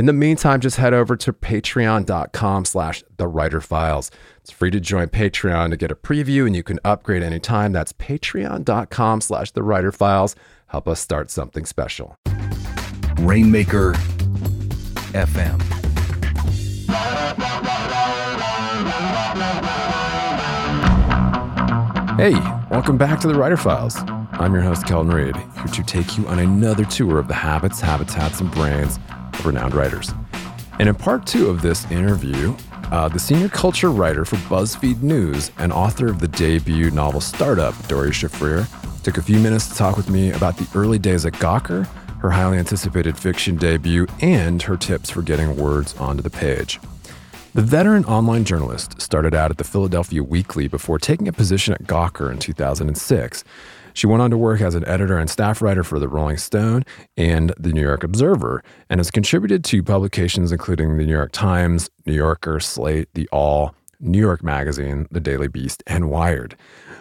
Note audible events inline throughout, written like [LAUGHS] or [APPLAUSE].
In the meantime, just head over to patreon.com slash the writer files. It's free to join Patreon to get a preview and you can upgrade anytime. That's patreon.com slash the writer files. Help us start something special. Rainmaker FM. Hey, welcome back to the Writer Files. I'm your host, Kelton Reid, here to take you on another tour of the habits, habitats, and brains renowned writers. And in part two of this interview, uh, the senior culture writer for BuzzFeed News and author of the debut novel Startup, Doree Shafrir, took a few minutes to talk with me about the early days at Gawker, her highly anticipated fiction debut, and her tips for getting words onto the page. The veteran online journalist started out at the Philadelphia Weekly before taking a position at Gawker in 2006. She went on to work as an editor and staff writer for the Rolling Stone and the New York Observer, and has contributed to publications including the New York Times, New Yorker, Slate, The Awl, New York Magazine, The Daily Beast, and Wired.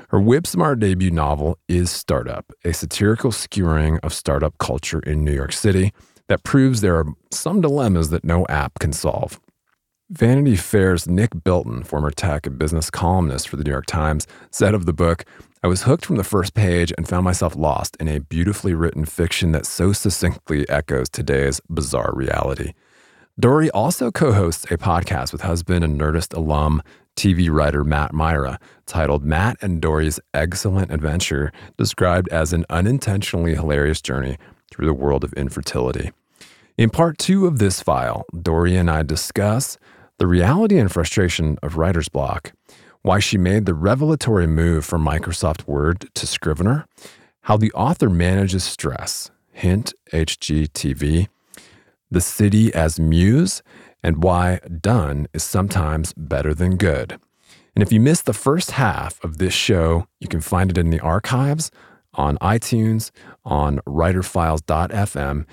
Her whip smart debut novel is Startup, a satirical skewering of startup culture in New York City that proves there are some dilemmas that no app can solve. Vanity Fair's Nick Bilton, former tech and business columnist for the New York Times, said of the book, I was hooked from the first page and found myself lost in a beautifully written fiction that so succinctly echoes today's bizarre reality. Doree also co hosts a podcast with husband and Nerdist alum, TV writer Matt Mira, titled Matt and Doree's Eggcellent Adventure, described as an unintentionally hilarious journey through the world of infertility. In part two of this file, Doree and I discuss the reality and frustration of writer's block, why she made the revelatory move from Microsoft Word to Scrivener, how the author manages stress, hint HGTV, the city as muse, and why done is sometimes better than good. And if you missed the first half of this show, you can find it in the archives on iTunes, on writerfiles.fm,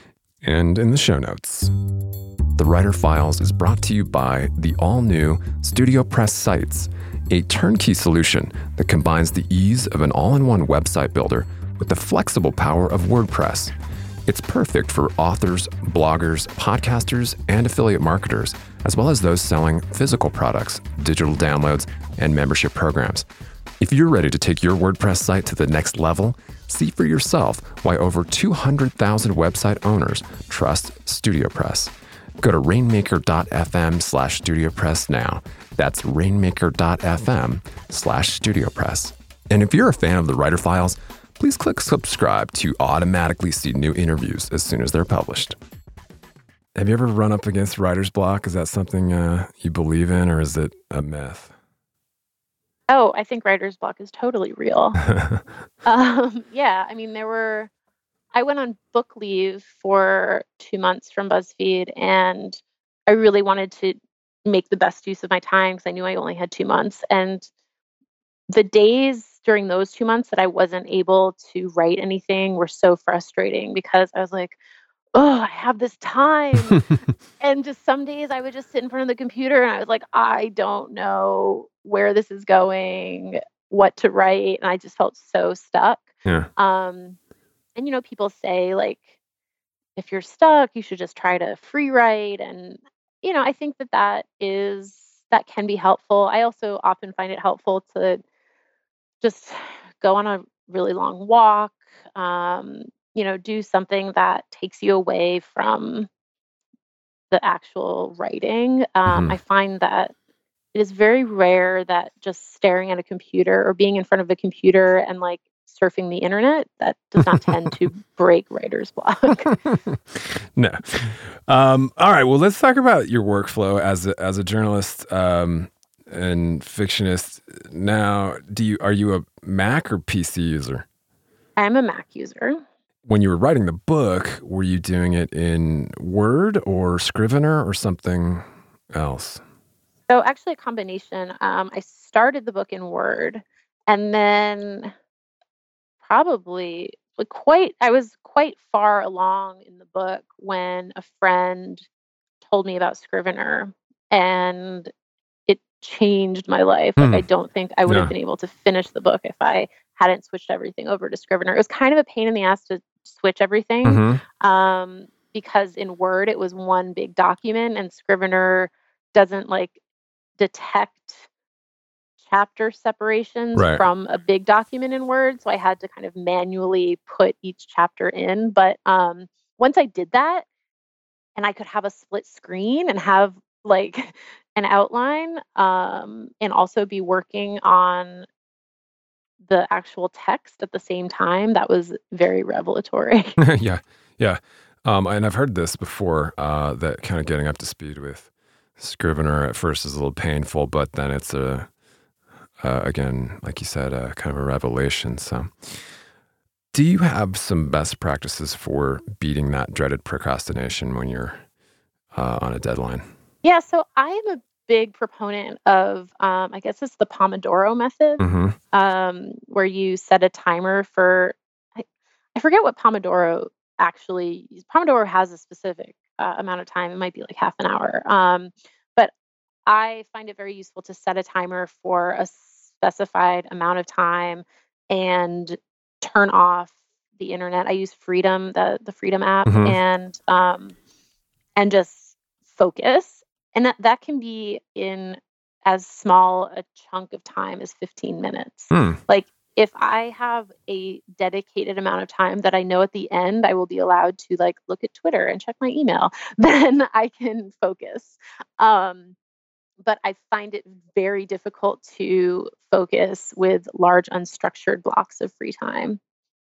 and in the show notes. The Writer Files is brought to you by the all new StudioPress Sites, a turnkey solution that combines the ease of an all in one website builder with the flexible power of WordPress. It's perfect for authors, bloggers, podcasters, and affiliate marketers, as well as those selling physical products, digital downloads, and membership programs. If you're ready to take your WordPress site to the next level, see for yourself why over 200,000 website owners trust StudioPress. Go to rainmaker.fm slash studiopress now. That's rainmaker.fm slash studiopress. And if you're a fan of the Writer Files, please click subscribe to automatically see new interviews as soon as they're published. Have you ever run up against writer's block? Is that something uh, you believe in or is it a myth? Oh, I think writer's block is totally real. [LAUGHS] um, yeah, I mean, there were I went on book leave for two months from BuzzFeed, and I really wanted to make the best use of my time because I knew I only had two months. And the days during those two months that I wasn't able to write anything were so frustrating because I was like, oh, I have this time. [LAUGHS] and just some days I would just sit in front of the computer and I was like, I don't know where this is going, what to write. And I just felt so stuck. Yeah. Um, and you know people say like if you're stuck you should just try to free write and you know i think that that is that can be helpful i also often find it helpful to just go on a really long walk um, you know do something that takes you away from the actual writing um, Mhm. i find that it is very rare that just staring at a computer or being in front of a computer and like surfing the internet that does not tend to [LAUGHS] break writer's block. [LAUGHS] no. Um, all right. Well, let's talk about your workflow as a, as a journalist um, and fictionist. Now, do you are you a Mac or PC user? I'm a Mac user. When you were writing the book, were you doing it in Word or Scrivener or something else? So, actually, a combination. Um, I started the book in Word, and then probably like quite I was quite far along in the book when a friend told me about Scrivener and it changed my life. Like I Hmm. don't think I would have been able to finish the book if I hadn't switched everything over to Scrivener. It was kind of a pain in the ass to switch everything Mhm. um, because in Word it was one big document and Scrivener doesn't like detect chapter separations Right. from a big document in Word. So I had to kind of manually put each chapter in. But um, once I did that and I could have a split screen and have like [LAUGHS] an outline um, and also be working on the actual text at the same time, that was very revelatory. [LAUGHS] yeah, yeah. Um, and I've heard this before. Uh, that kind of getting up to speed with Scrivener at first is a little painful, but then it's a uh, again, like you said, uh, kind of a revelation. So, do you have some best practices for beating that dreaded procrastination when you're uh, on a deadline? Yeah, so I am a big proponent of, um, I guess it's the Pomodoro method, hmm um, where you set a timer for, I, I forget what Pomodoro actually, Pomodoro has a specific uh, amount of time. It might be like half an hour. Um, I find it very useful to set a timer for a specified amount of time and turn off the internet. I use Freedom, the the Freedom app, Mhm. and um, and just focus. And that, that can be in as small a chunk of time as 15 minutes. Hmm. Like if I have a dedicated amount of time that I know at the end I will be allowed to like look at Twitter and check my email, [LAUGHS] then I can focus. Um, but I find it very difficult to focus with large unstructured blocks of free time.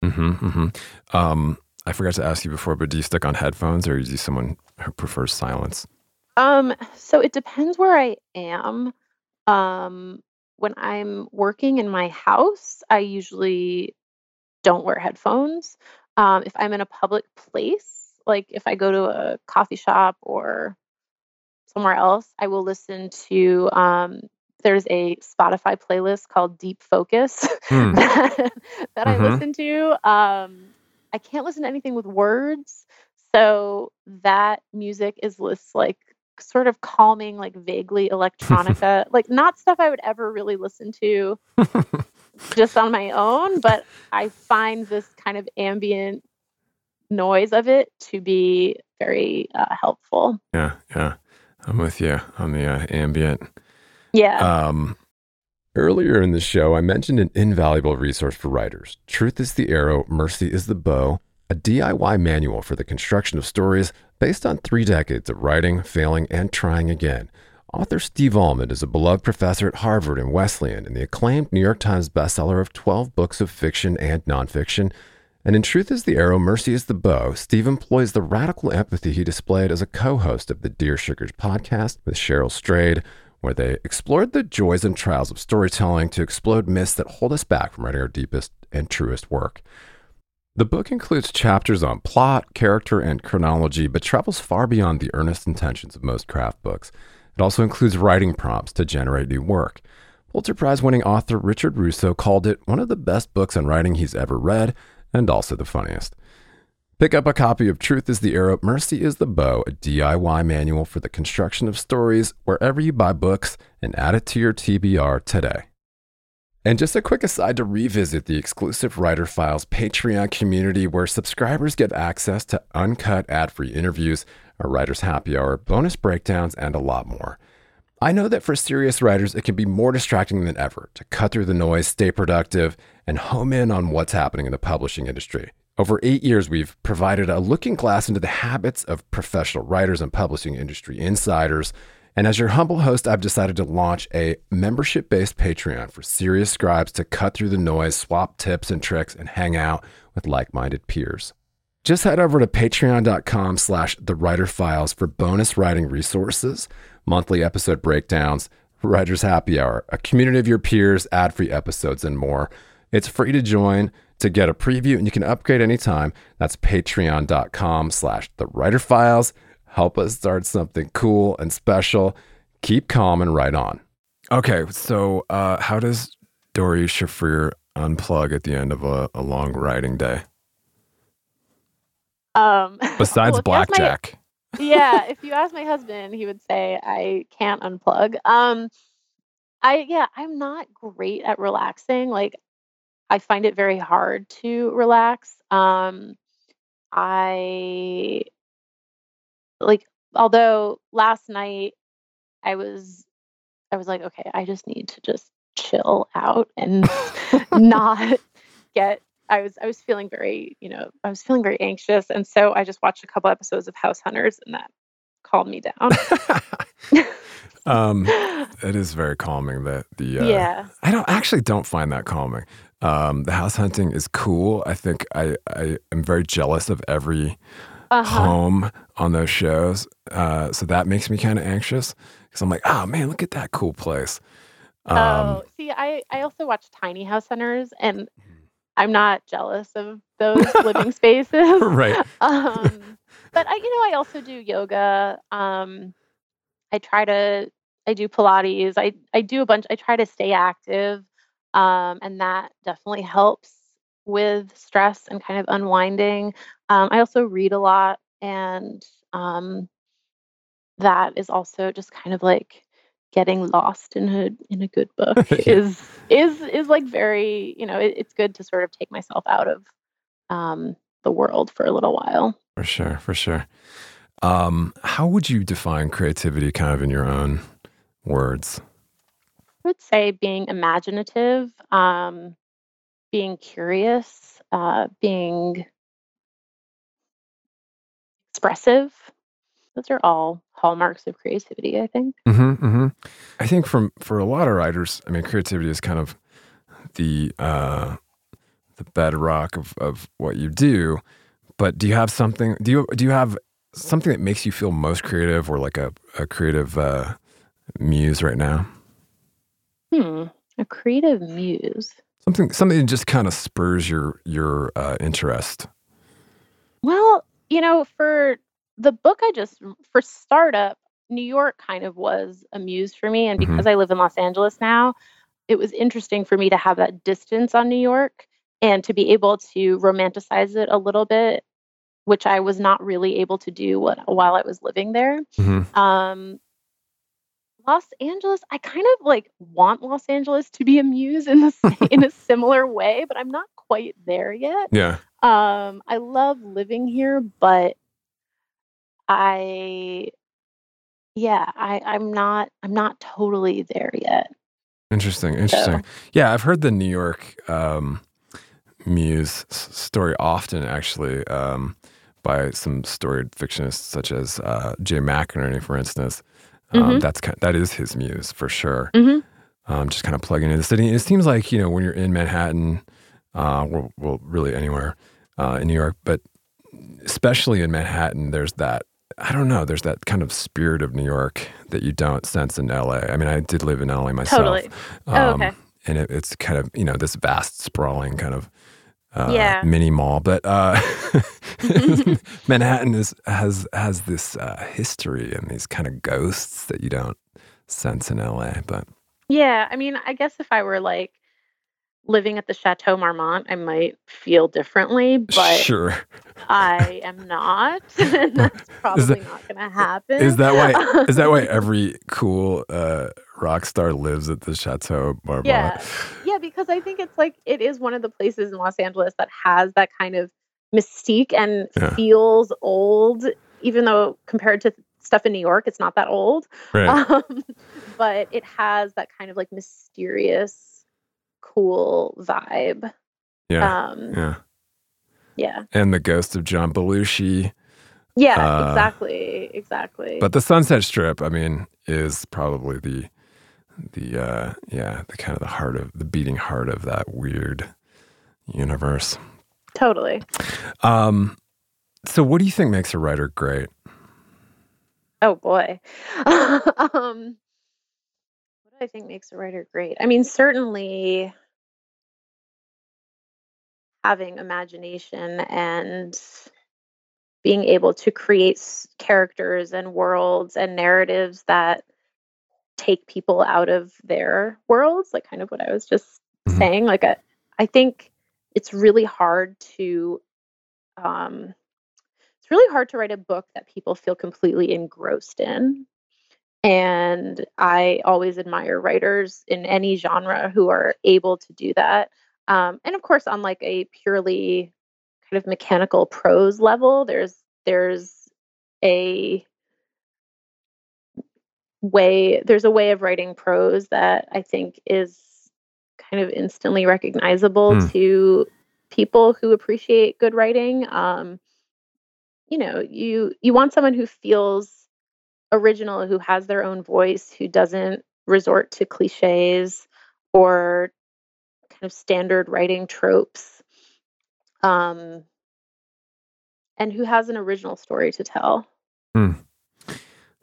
hmm hmm Um, I forgot to ask you before, but do you stick on headphones or are you someone who prefers silence? Um, so it depends where I am. Um, when I'm working in my house, I usually don't wear headphones. Um, if I'm in a public place, like if I go to a coffee shop or somewhere else, I will listen to um, there's a Spotify playlist called Deep Focus Hmm. that, [LAUGHS] that I Mhm. listen to. Um, I can't listen to anything with words, so that music is this like sort of calming, like vaguely electronica, [LAUGHS] like not stuff I would ever really listen to just on my own, but I find this kind of ambient noise of it to be very uh, helpful. Yeah, yeah. I'm with you on the uh, ambient. Yeah. Um, earlier in the show, I mentioned an invaluable resource for writers Truth is the Arrow, Mercy is the Bow, a DIY manual for the construction of stories based on three decades of writing, failing, and trying again. Author Steve Almond is a beloved professor at Harvard and Wesleyan and the acclaimed New York Times bestseller of 12 books of fiction and nonfiction. And in Truth is the Arrow, Mercy is the Bow, Steve employs the radical empathy he displayed as a co host of the Dear Sugars podcast with Cheryl Strayed, where they explored the joys and trials of storytelling to explode myths that hold us back from writing our deepest and truest work. The book includes chapters on plot, character, and chronology, but travels far beyond the earnest intentions of most craft books. It also includes writing prompts to generate new work. Pulitzer Prize winning author Richard Russo called it one of the best books on writing he's ever read, and also the funniest. Pick up a copy of Truth is the Arrow, Mercy is the Bow, a DIY manual for the construction of stories, wherever you buy books, and add it to your TBR today. And just a quick aside to revisit the exclusive Writer Files Patreon community where subscribers get access to uncut ad free interviews, a writer's happy hour, bonus breakdowns, and a lot more. I know that for serious writers, it can be more distracting than ever to cut through the noise, stay productive, and home in on what's happening in the publishing industry. Over eight years, we've provided a looking glass into the habits of professional writers and publishing industry insiders. And as your humble host, I've decided to launch a membership based Patreon for serious scribes to cut through the noise, swap tips and tricks, and hang out with like minded peers. Just head over to patreon.com slash the writer files for bonus writing resources, monthly episode breakdowns, writers happy hour, a community of your peers, ad free episodes, and more. It's free to join to get a preview and you can upgrade anytime. That's patreon.com slash the writer files. Help us start something cool and special. Keep calm and write on. Okay, so uh, how does Doree Shafrir unplug at the end of a, a long writing day? Um, [LAUGHS] Besides well, if my- blackjack. Yeah, if you ask my husband, he would say I can't unplug. Um I yeah, I'm not great at relaxing. Like I find it very hard to relax. Um I like although last night I was I was like, okay, I just need to just chill out and [LAUGHS] not get I was I was feeling very, you know, I was feeling very anxious and so I just watched a couple episodes of House Hunters and that calmed me down. [LAUGHS] um, [LAUGHS] it is very calming that the uh, yeah. I don't actually don't find that calming. Um, the house hunting is cool. I think I, I am very jealous of every Uh-huh. home on those shows. Uh, so that makes me kind of anxious because I'm like, oh man, look at that cool place. Um, oh, see, I I also watch Tiny House Hunters and I'm not jealous of those [LAUGHS] living spaces. right. [LAUGHS] um, but I, you know, I also do yoga. Um, I try to, I do Pilates. I, I do a bunch. I try to stay active, um, and that definitely helps with stress and kind of unwinding. Um, I also read a lot, and um, that is also just kind of like getting lost in a in a good book [LAUGHS] Yeah. is is is like very you know it, it's good to sort of take myself out of um, the world for a little while. For sure, for sure. Um, how would you define creativity kind of in your own words? I would say being imaginative, um, being curious, uh, being expressive. Those are all hallmarks of creativity, I think. hmm hmm I think from for a lot of writers, I mean, creativity is kind of the uh, the bedrock of, of what you do. But do you have something? Do you do you have something that makes you feel most creative, or like a, a creative uh, muse right now? Hmm. A creative muse. Something something that just kind of spurs your your uh, interest. Well, you know, for the book I just for startup, New York kind of was a muse for me. And Mhm. because I live in Los Angeles now, it was interesting for me to have that distance on New York and to be able to romanticize it a little bit, which I was not really able to do when, while I was living there. Mhm. Um, Los Angeles, I kind of like want Los Angeles to be a muse in the in a [LAUGHS] similar way, but I'm not quite there yet. Yeah. Um, I love living here, but I, yeah, I, I'm not, I'm not totally there yet. Interesting. Interesting. Yeah, I've heard the New York um, Muse story often, actually, um, by some storied fictionists such as uh, Jay McInerney, for instance. Um, Mhm. That's kind that is his muse for sure. Mhm. Um, just kind of plugging into the city. It seems like you know when you're in Manhattan, uh, well, well, really anywhere uh, in New York, but especially in Manhattan, there's that. I don't know. There's that kind of spirit of New York that you don't sense in LA. I mean, I did live in LA myself. Totally. Oh, Um, okay. And it, it's kind of, you know, this vast, sprawling kind of uh, Yeah. mini mall. But uh, [LAUGHS] Manhattan is, has has this uh, history and these kind of ghosts that you don't sense in LA. But Yeah, I mean, I guess if I were like living at the Chateau Marmont, I might feel differently, but sure. I am not, [LAUGHS] and [LAUGHS] that's probably not going to happen. Is that why? Is that why [LAUGHS] every cool uh, rock star lives at the Chateau Marmont? Yeah. Yeah, because I think it's like it is one of the places in Los Angeles that has that kind of mystique and Yeah. feels old, even though compared to stuff in New York, it's not that old. Right. Um, but it has that kind of like mysterious, cool vibe. yeah. Um, yeah. yeah. And the ghost of John Belushi Yeah, Uh, exactly, exactly. But the Sunset Strip, I mean, is probably the the uh yeah, the kind of the heart of the beating heart of that weird universe. totally. Um so what do you think makes a writer great? Oh boy. [LAUGHS] um, I think makes a writer great? I mean, certainly having imagination and being able to create characters and worlds and narratives that take people out of their worlds, like kind of what I was just Mhm. saying. Like, I, I think it's really hard to um, it's really hard to write a book that people feel completely engrossed in. And I always admire writers in any genre who are able to do that. Um, and of course, on like a purely kind of mechanical prose level, there's there's a way there's a way of writing prose that I think is kind of instantly recognizable Hmm. to people who appreciate good writing. Um, you know, you you want someone who feels original, who has their own voice, who doesn't resort to cliches or kind of standard writing tropes. Um, and who has an original story to tell.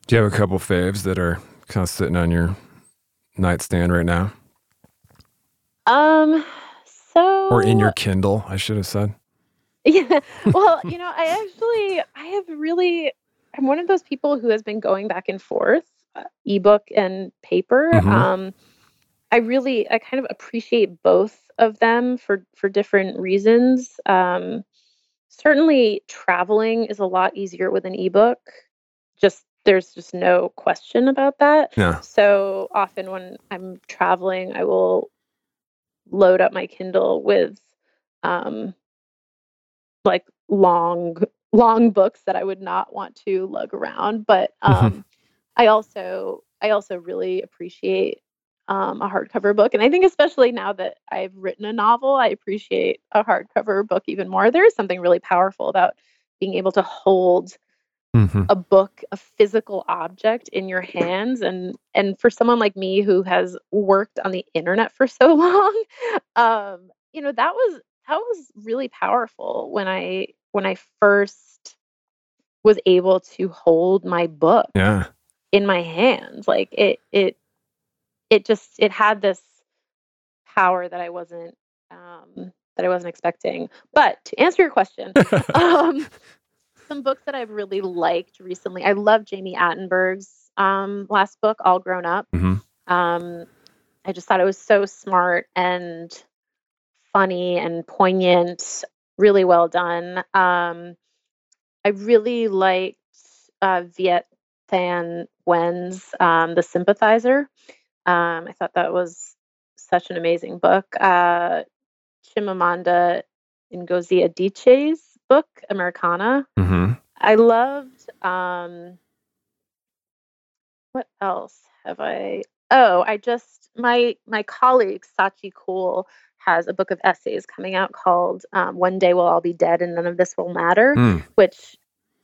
Do you have a couple faves that are kind of sitting on your nightstand right now? Um, so Or in your Kindle, I should have said. [LAUGHS] Yeah. Well, you know, I actually I have really I'm one of those people who has been going back and forth, uh, ebook and paper. Mhm. Um I really I kind of appreciate both of them for for different reasons. Um certainly traveling is a lot easier with an ebook. Just there's just no question about that. Yeah. So often when I'm traveling, I will load up my Kindle with um like long long books that I would not want to lug around. But Mhm. um I also I also really appreciate um, a hardcover book, and I think especially now that I've written a novel, I appreciate a hardcover book even more. There is something really powerful about being able to hold mm-hmm. a book, a physical object in your hands and and for someone like me who has worked on the internet for so [LAUGHS] long, um, you know, that was that was really powerful when I when I first was able to hold my book Yeah. in my hands. Like it it it just it had this power that I wasn't um that I wasn't expecting. But to answer your question, [LAUGHS] um, some books that I've really liked recently. I love Jami Attenberg's um, last book, All Grown Up. Mhm. Um, I just thought it was so smart and funny and poignant, really well done. Um, I really liked uh, Viet Thanh Nguyen's um, The Sympathizer. Um, I thought that was such an amazing book. Uh, Chimamanda Ngozi Adichie's book, Americanah. hmm I loved um what else have I Oh, I just my my colleague Scaachi Koul has a book of essays coming out called um, One Day We'll All Be Dead and None of This Will Matter, Mm. which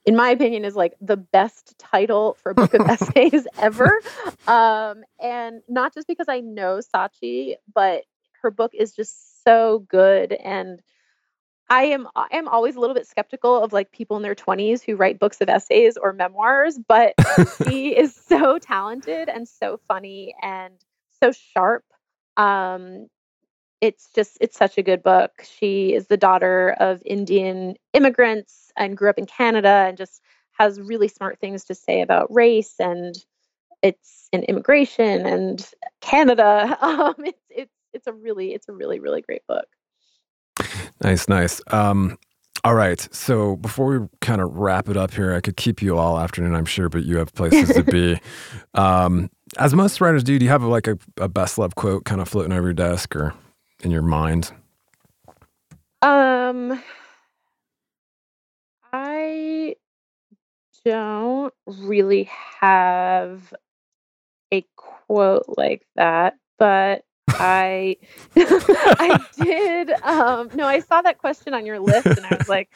in my opinion is like the best title for a book of [LAUGHS] essays ever. Um, and not just because I know Scaachi, but her book is just so good and I am I am always a little bit skeptical of like people in their 20s who write books of essays or memoirs, but [LAUGHS] she is so talented and so funny and so sharp. Um it's just it's such a good book. She is the daughter of Indian immigrants and grew up in Canada and just has really smart things to say about race and it's in immigration and Canada. [LAUGHS] Um it's it's it's a really it's a really really great book. Nice, nice. Um, all right. So before we kind of wrap it up here, I could keep you all afternoon, I'm sure, but you have places to be. [LAUGHS] Um, as most writers do, do you have like a, a best love quote kind of floating over your desk or in your mind? Um, I don't really have a quote like that, but I [LAUGHS] I did um no, I saw that question on your list and I was like,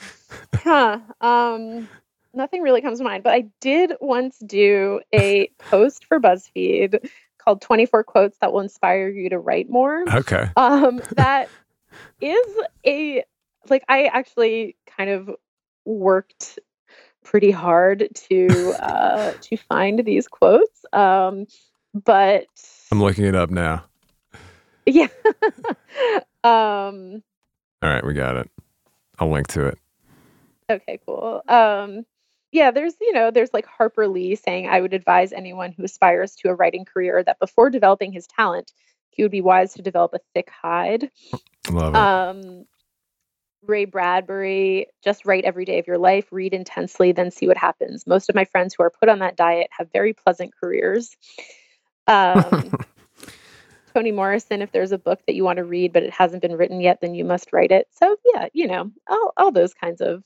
huh, um nothing really comes to mind, but I did once do a post for BuzzFeed called 24 quotes that will inspire you to write more. Okay. Um, [LAUGHS] that is a like I actually kind of worked pretty hard to uh, [LAUGHS] to find these quotes. Um, but I'm looking it up now. Yeah. [LAUGHS] um, All right, we got it. I'll link to it. Okay, cool. Um, yeah, there's, you know, there's like Harper Lee saying, I would advise anyone who aspires to a writing career that before developing his talent, he would be wise to develop a thick hide. Love it. Um, Ray Bradbury, just write every day of your life, read intensely, then see what happens. Most of my friends who are put on that diet have very pleasant careers. Um, [LAUGHS] Toni Morrison, if there's a book that you want to read but it hasn't been written yet, then you must write it. So yeah, you know, all, all those kinds of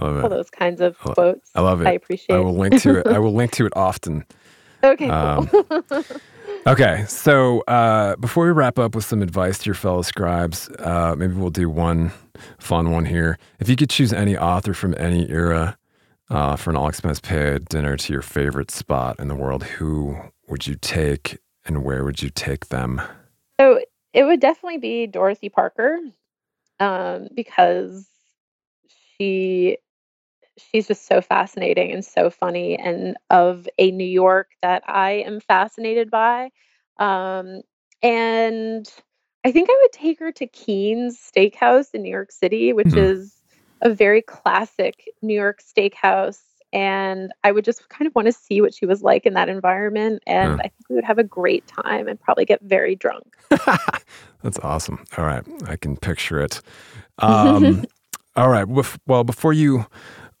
all those kinds of quotes. I love it. I appreciate. I will link to it. I will link to it [LAUGHS] often. okay, um, cool. [LAUGHS] Okay, so uh, before we wrap up with some advice to your fellow scribes, uh, maybe we'll do one fun one here. If you could choose any author from any era uh, for an all expense paid dinner to your favorite spot in the world, who would you take and where would you take them? So it would definitely be Dorothy Parker, um, because she she's just so fascinating and so funny, and of a New York that I am fascinated by. Um, and I think I would take her to Keens Steakhouse in New York City, which Mhm. is a very classic New York steakhouse. And I would just kind of want to see what she was like in that environment. And Yeah. I think we would have a great time and probably get very drunk. [LAUGHS] That's awesome. All right, I can picture it. [LAUGHS] Um, all right. Well, before you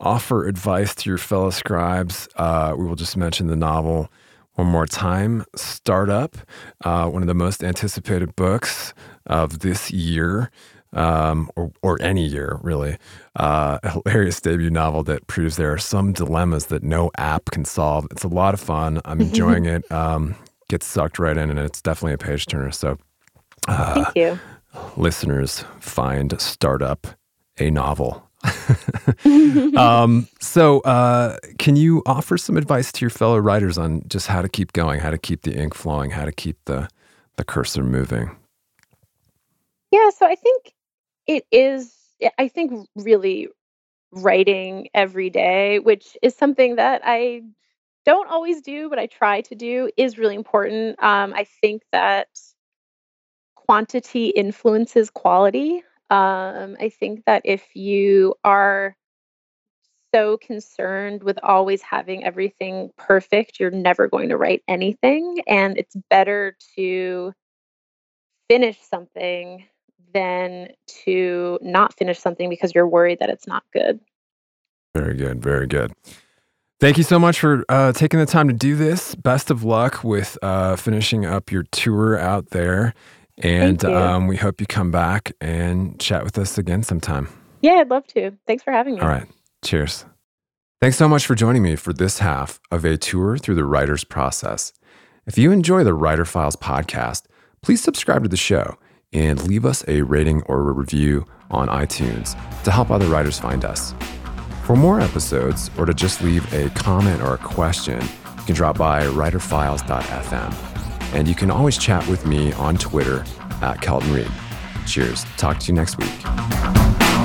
offer advice to your fellow scribes, uh, we will just mention the novel one more time. Startup, uh, one of the most anticipated books of this year. Um, or, or any year, really. Uh, a hilarious debut novel that proves there are some dilemmas that no app can solve. It's a lot of fun. I'm [LAUGHS] enjoying it. Um, get sucked right in, and it's definitely a page turner. So, uh, Thank you. listeners find Startup a novel. [LAUGHS] [LAUGHS] um, so, uh, can you offer some advice to your fellow writers on just how to keep going, how to keep the ink flowing, how to keep the, the cursor moving? Yeah, so I think it is, I think really writing every day, which is something that I don't always do, but I try to do, is really important. Um, I think that quantity influences quality. Um, I think that if you are so concerned with always having everything perfect, you're never going to write anything. And it's better to finish something than to not finish something because you're worried that it's not good. Very good. Very good. Thank you so much for uh, taking the time to do this. Best of luck with uh, finishing up your tour out there. And um, we hope you come back and chat with us again sometime. Yeah, I'd love to. Thanks for having me. All right. Cheers. Thanks so much for joining me for this half of a tour through the writer's process. If you enjoy the Writer Files podcast, please subscribe to the show and leave us a rating or a review on iTunes to help other writers find us. For more episodes or to just leave a comment or a question, you can drop by writerfiles.fm. And you can always chat with me on Twitter at Kelton Reid. Cheers. Talk to you next week.